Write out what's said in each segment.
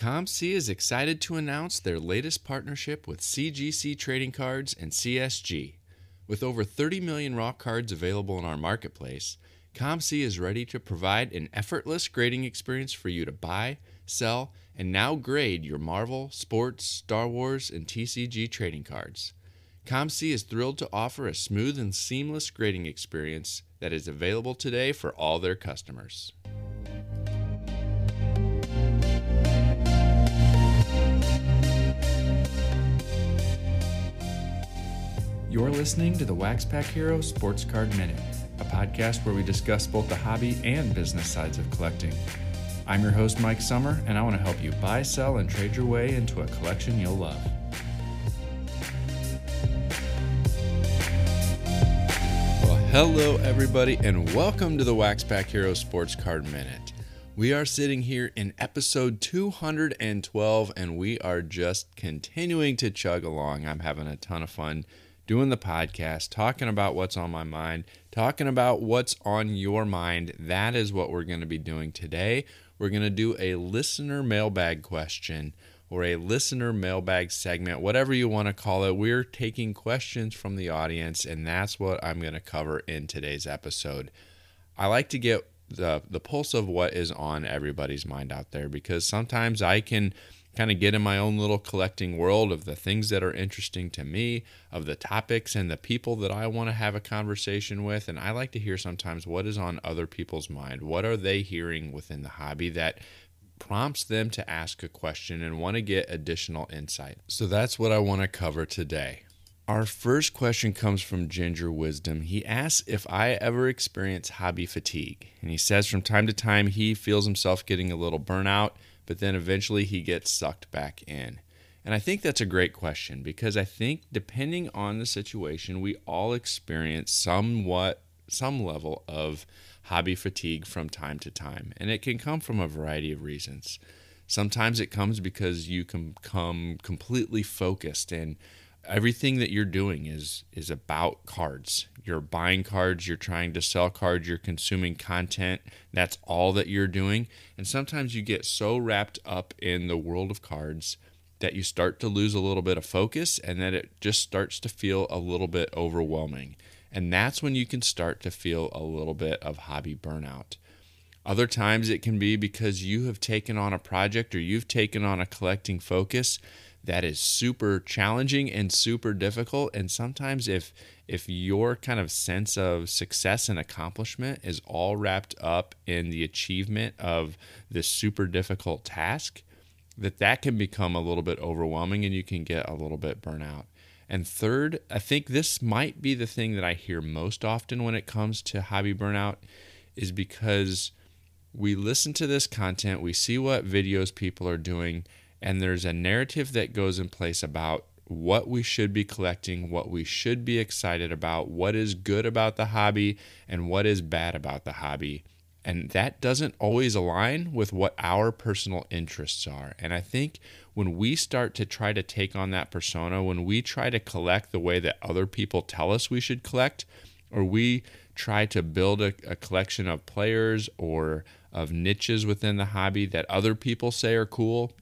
COMC is excited to announce their latest partnership with CGC Trading Cards and CSG. With over 30 million raw cards available in our marketplace, COMC is ready to provide an effortless grading experience for you to buy, sell, and now grade your Marvel, Sports, Star Wars, and TCG trading cards. COMC is thrilled to offer a smooth and seamless grading experience that is available today for all their customers. You're listening to the Wax Pack Hero Sports Card Minute, a podcast where we discuss both the hobby and business sides of collecting. I'm your host, Mike Sommer, and I want to help you buy, sell, and trade your way into a collection you'll love. Well, hello, everybody, and welcome to the Wax Pack Hero Sports Card Minute. We are sitting here in episode 212, and we are just continuing to chug along. I'm having a ton of fun doing the podcast, talking about what's on my mind, talking about what's on your mind. That is what we're going to be doing today. We're going to do a listener mailbag question or a listener mailbag segment, whatever you want to call it. We're taking questions from the audience, and that's what I'm going to cover in today's episode. I like to get the the pulse of what is on everybody's mind out there because sometimes I can kind of get in my own little collecting world of the things that are interesting to me, of the topics and the people that I want to have a conversation with. And I like to hear sometimes what is on other people's mind. What are they hearing within the hobby that prompts them to ask a question and want to get additional insight? So that's what I want to cover today. Our first question comes from Ginger Wisdom. He asks if I ever experience hobby fatigue. And he says from time to time he feels himself getting a little burnout but then eventually he gets sucked back in? And I think that's a great question because I think depending on the situation, we all experience somewhat some level of hobby fatigue from time to time, and it can come from a variety of reasons. Sometimes it comes because you can become completely focused and everything that you're doing is is about cards. You're buying cards, you're trying to sell cards, you're consuming content. That's all that you're doing. And sometimes you get so wrapped up in the world of cards that you start to lose a little bit of focus and that it just starts to feel a little bit overwhelming. And that's when you can start to feel a little bit of hobby burnout. Other times it can be because you have taken on a project or you've taken on a collecting focus that is super challenging and super difficult. And sometimes if if your kind of sense of success and accomplishment is all wrapped up in the achievement of this super difficult task that that can become a little bit overwhelming and you can get a little bit burnout and third i think this might be the thing that i hear most often when it comes to hobby burnout is because we listen to this content we see what videos people are doing and there's a narrative that goes in place about what we should be collecting, what we should be excited about, what is good about the hobby, and what is bad about the hobby. And that doesn't always align with what our personal interests are. And I think when we start to try to take on that persona, when we try to collect the way that other people tell us we should collect, or we try to build a, a collection of players or of niches within the hobby that other people say are cool,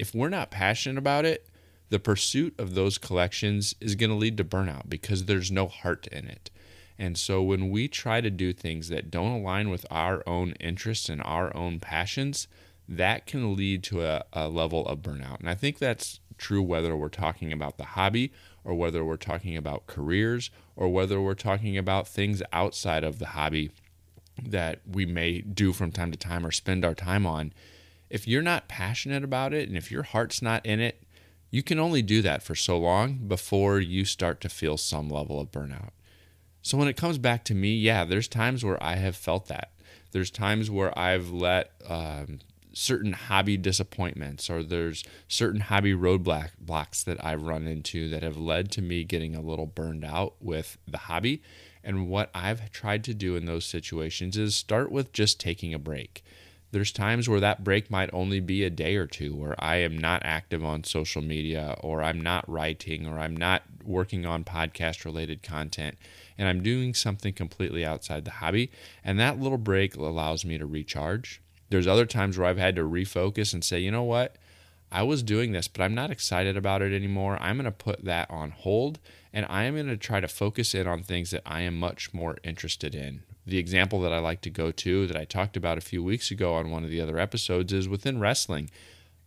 if we're not passionate about it, the pursuit of those collections is going to lead to burnout because there's no heart in it. And so when we try to do things that don't align with our own interests and our own passions, that can lead to a, a, level of burnout. And I think that's true whether we're talking about the hobby or whether we're talking about careers or whether we're talking about things outside of the hobby that we may do from time to time or spend our time on if you're not passionate about it and if your heart's not in it, you can only do that for so long before you start to feel some level of burnout. So when it comes back to me, yeah, there's times where I have felt that. There's times where I've let um, certain hobby disappointments or there's certain hobby roadblocks that I've run into that have led to me getting a little burned out with the hobby. And what I've tried to do in those situations is start with just taking a break there's times where that break might only be a day or two where I am not active on social media or I'm not writing or I'm not working on podcast related content and I'm doing something completely outside the hobby. And that little break allows me to recharge. There's other times where I've had to refocus and say, you know what? I was doing this, but I'm not excited about it anymore. I'm going to put that on hold and I am going to try to focus in on things that I am much more interested in. The example that I like to go to that I talked about a few weeks ago on one of the other episodes is within wrestling.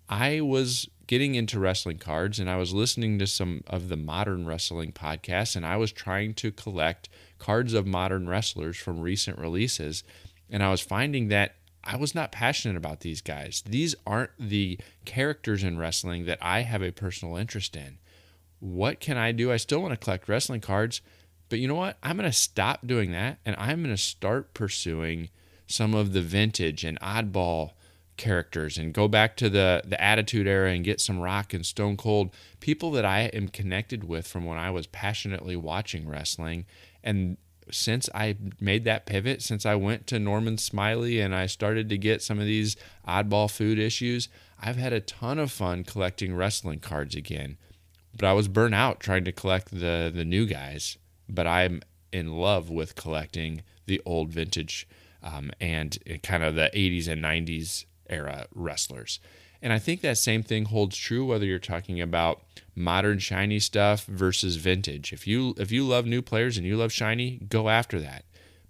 I was getting into wrestling cards and I was listening to some of the modern wrestling podcasts and I was trying to collect cards of modern wrestlers from recent releases. And I was finding that I was not passionate about these guys. These aren't the characters in wrestling that I have a personal interest in. What can I do? I still want to collect wrestling cards, but you know what? I'm going to stop doing that and I'm going to start pursuing some of the vintage and oddball characters and go back to the the attitude era and get some rock and stone cold people that I am connected with from when I was passionately watching wrestling and since I made that pivot, since I went to Norman Smiley and I started to get some of these oddball food issues, I've had a ton of fun collecting wrestling cards again. But I was burnt out trying to collect the the new guys. But I'm in love with collecting the old vintage um, and kind of the 80s and 90s era wrestlers. And I think that same thing holds true whether you're talking about modern shiny stuff versus vintage. If you if you love new players and you love shiny, go after that.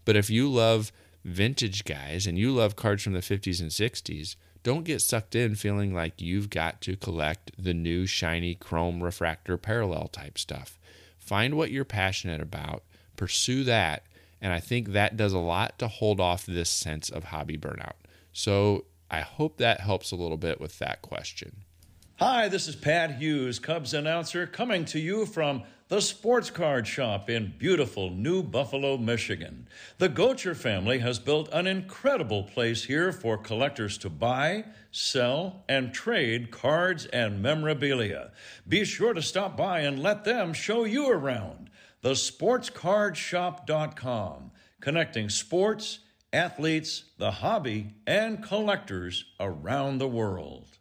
But if you love vintage guys and you love cards from the 50s and 60s, don't get sucked in feeling like you've got to collect the new shiny chrome refractor parallel type stuff. Find what you're passionate about, pursue that, and I think that does a lot to hold off this sense of hobby burnout. So I hope that helps a little bit with that question. Hi, this is Pat Hughes, Cubs announcer, coming to you from the Sports Card Shop in beautiful New Buffalo, Michigan. The Gocher family has built an incredible place here for collectors to buy, sell, and trade cards and memorabilia. Be sure to stop by and let them show you around. TheSportsCardShop.com, connecting sports athletes, the hobby, and collectors around the world.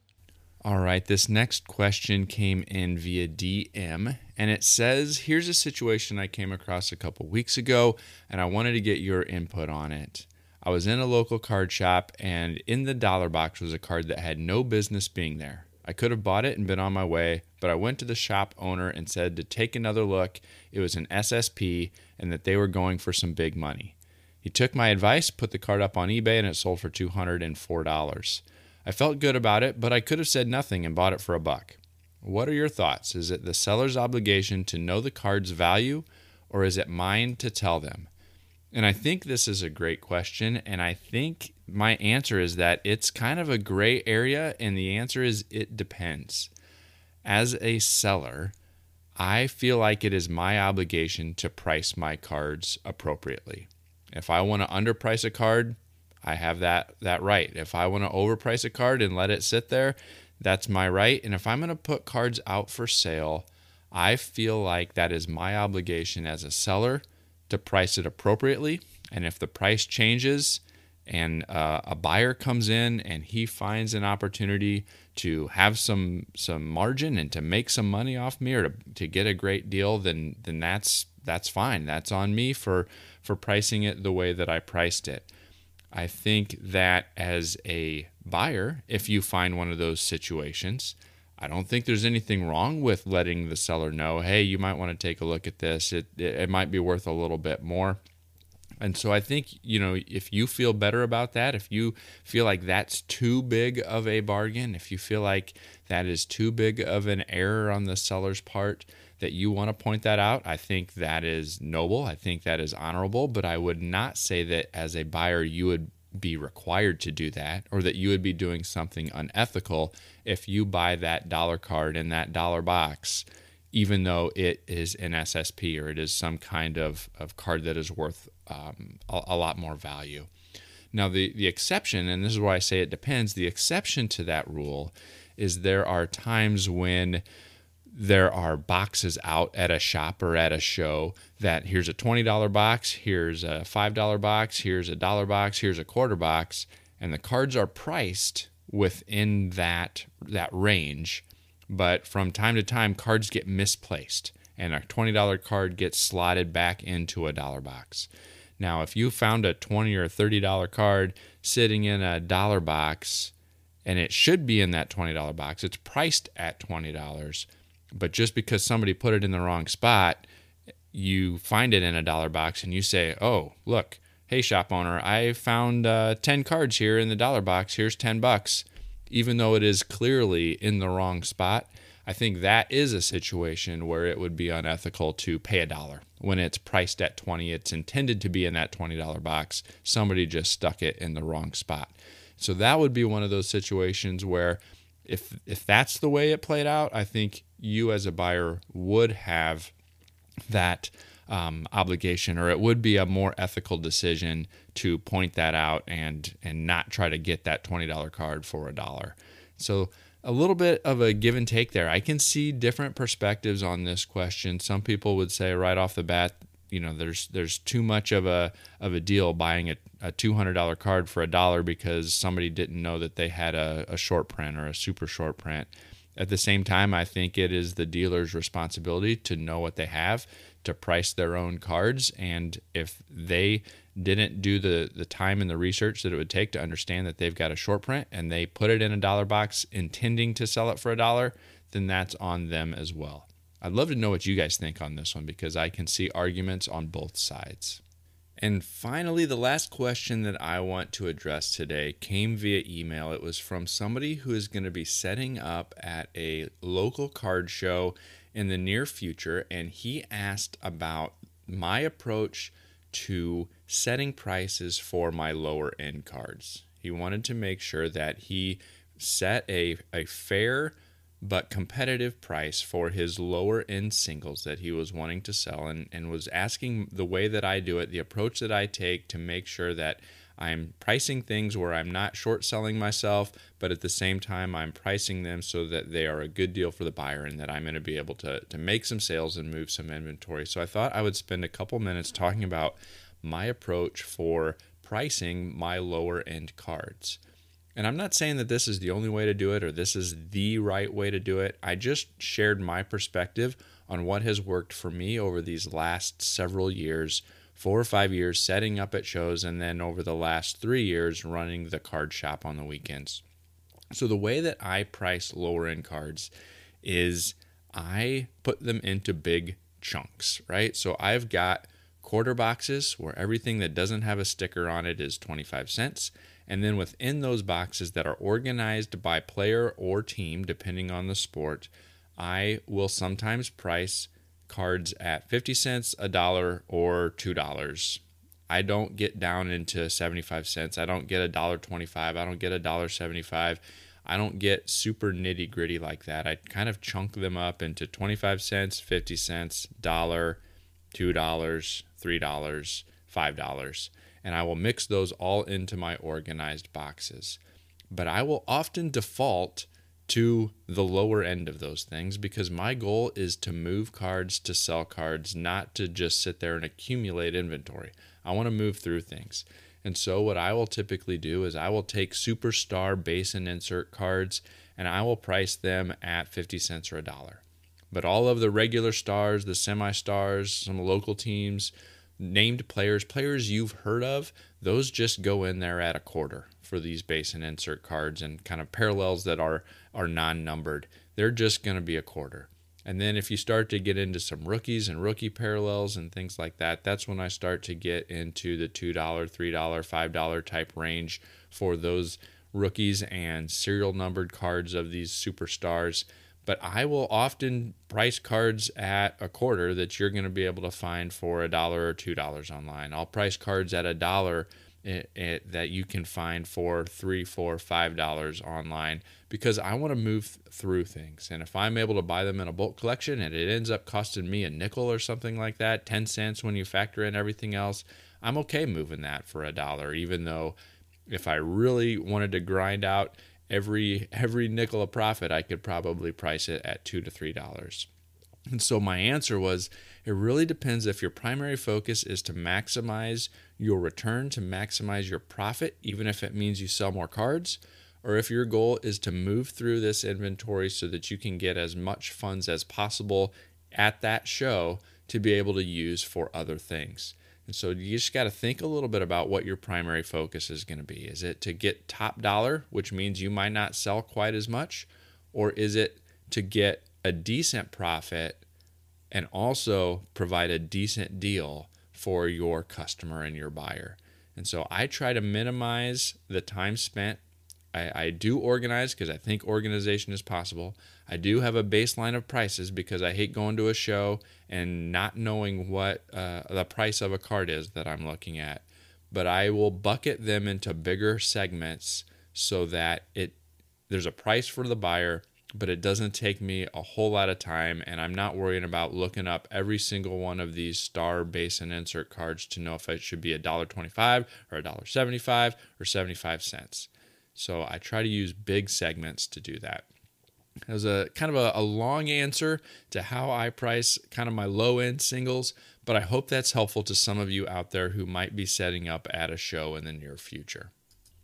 All right, this next question came in via DM, and it says Here's a situation I came across a couple weeks ago, and I wanted to get your input on it. I was in a local card shop, and in the dollar box was a card that had no business being there. I could have bought it and been on my way, but I went to the shop owner and said to take another look. It was an SSP and that they were going for some big money. He took my advice, put the card up on eBay, and it sold for $204. I felt good about it, but I could have said nothing and bought it for a buck. What are your thoughts? Is it the seller's obligation to know the card's value, or is it mine to tell them? And I think this is a great question. And I think my answer is that it's kind of a gray area. And the answer is it depends. As a seller, I feel like it is my obligation to price my cards appropriately. If I want to underprice a card, I have that that right. If I want to overprice a card and let it sit there, that's my right. And if I'm going to put cards out for sale, I feel like that is my obligation as a seller to price it appropriately. And if the price changes and uh, a buyer comes in and he finds an opportunity to have some some margin and to make some money off me or to, to get a great deal, then then that's that's fine. That's on me for for pricing it the way that I priced it. I think that as a buyer, if you find one of those situations, I don't think there's anything wrong with letting the seller know, hey, you might want to take a look at this. It, it, it might be worth a little bit more. And so I think, you know, if you feel better about that, if you feel like that's too big of a bargain, if you feel like that is too big of an error on the seller's part, that you want to point that out. I think that is noble. I think that is honorable, but I would not say that as a buyer you would be required to do that or that you would be doing something unethical if you buy that dollar card in that dollar box even though it is an SSP or it is some kind of, of card that is worth um, a, a lot more value. Now, the, the exception, and this is why I say it depends, the exception to that rule is there are times when there are boxes out at a shop or at a show that here's a $20 box, here's a $5 box, here's a dollar box, here's a quarter box, and the cards are priced within that that range. But from time to time cards get misplaced and a $20 card gets slotted back into a dollar box. Now, if you found a 20 or $30 card sitting in a dollar box and it should be in that $20 box. It's priced at $20, but just because somebody put it in the wrong spot, you find it in a dollar box and you say, "Oh, look, hey shop owner, I found uh, 10 cards here in the dollar box. Here's 10 bucks." Even though it is clearly in the wrong spot, I think that is a situation where it would be unethical to pay a dollar when it's priced at 20. It's intended to be in that $20 box. Somebody just stuck it in the wrong spot. So that would be one of those situations where if if that's the way it played out, I think you as a buyer would have that um, obligation, or it would be a more ethical decision to point that out and and not try to get that twenty dollar card for a dollar. So a little bit of a give and take there. I can see different perspectives on this question. Some people would say right off the bat, you know, there's there's too much of a of a deal buying a, a two hundred dollar card for a dollar because somebody didn't know that they had a, a short print or a super short print. At the same time, I think it is the dealer's responsibility to know what they have, to price their own cards, and if they didn't do the the time and the research that it would take to understand that they've got a short print and they put it in a dollar box intending to sell it for a dollar, then that's on them as well. I'd love to know what you guys think on this one because I can see arguments on both sides. And finally, the last question that I want to address today came via email. It was from somebody who is going to be setting up at a local card show in the near future, and he asked about my approach to setting prices for my lower end cards. He wanted to make sure that he set a, a fair but competitive price for his lower end singles that he was wanting to sell and, and was asking the way that I do it, the approach that I take to make sure that I'm pricing things where I'm not short selling myself, but at the same time, I'm pricing them so that they are a good deal for the buyer and that I'm going to be able to, to make some sales and move some inventory. So I thought I would spend a couple minutes talking about my approach for pricing my lower end cards. And I'm not saying that this is the only way to do it or this is the right way to do it. I just shared my perspective on what has worked for me over these last several years four or five years setting up at shows, and then over the last three years running the card shop on the weekends. So, the way that I price lower end cards is I put them into big chunks, right? So, I've got quarter boxes where everything that doesn't have a sticker on it is 25 cents. And then within those boxes that are organized by player or team, depending on the sport, I will sometimes price cards at 50 cents, a dollar, or $2. I don't get down into 75 cents. I don't get a dollar 25. I don't get a dollar 75. I don't get super nitty gritty like that. I kind of chunk them up into 25 cents, 50 cents, dollar, $2, $3, $5, and I will mix those all into my organized boxes. But I will often default to the lower end of those things because my goal is to move cards to sell cards, not to just sit there and accumulate inventory. I want to move through things. And so, what I will typically do is I will take superstar base and insert cards and I will price them at 50 cents or a dollar. But all of the regular stars, the semi stars, some local teams, named players, players you've heard of, those just go in there at a quarter for these base and insert cards and kind of parallels that are are non-numbered. They're just going to be a quarter. And then if you start to get into some rookies and rookie parallels and things like that, that's when I start to get into the $2, $3, $5 type range for those rookies and serial numbered cards of these superstars. But I will often price cards at a quarter that you're going to be able to find for a dollar or two dollars online. I'll price cards at a dollar it, it, that you can find for three, four, five dollars online because I want to move through things. And if I'm able to buy them in a bulk collection and it ends up costing me a nickel or something like that, 10 cents when you factor in everything else, I'm okay moving that for a dollar, even though if I really wanted to grind out every every nickel of profit, I could probably price it at two to three dollars. And so my answer was it really depends if your primary focus is to maximize your return, to maximize your profit, even if it means you sell more cards, or if your goal is to move through this inventory so that you can get as much funds as possible at that show to be able to use for other things. And so you just got to think a little bit about what your primary focus is going to be. Is it to get top dollar, which means you might not sell quite as much? Or is it to get a decent profit and also provide a decent deal for your customer and your buyer? And so I try to minimize the time spent. I, I do organize because I think organization is possible. I do have a baseline of prices because I hate going to a show and not knowing what uh, the price of a card is that I'm looking at. But I will bucket them into bigger segments so that it there's a price for the buyer, but it doesn't take me a whole lot of time, and I'm not worrying about looking up every single one of these star base and insert cards to know if it should be $1.25 or $1.75 or 75 cents. So I try to use big segments to do that. As a kind of a, a, long answer to how I price kind of my low end singles, but I hope that's helpful to some of you out there who might be setting up at a show in the near future.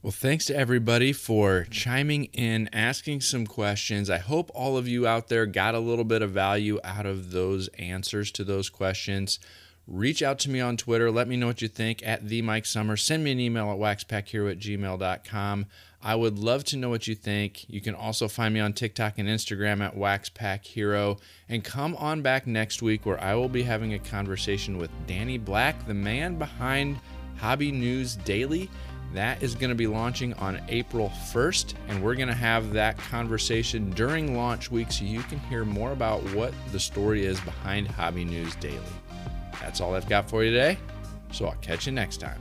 Well, thanks to everybody for chiming in, asking some questions. I hope all of you out there got a little bit of value out of those answers to those questions. Reach out to me on Twitter. Let me know what you think at the Mike Sommer. Send me an email at waxpackhero at gmail.com. I would love to know what you think. You can also find me on TikTok and Instagram at waxpackhero. And come on back next week where I will be having a conversation with Danny Black, the man behind Hobby News Daily. That is going to be launching on April 1st, and we're going to have that conversation during launch week so you can hear more about what the story is behind Hobby News Daily. That's all I've got for you today, so I'll catch you next time.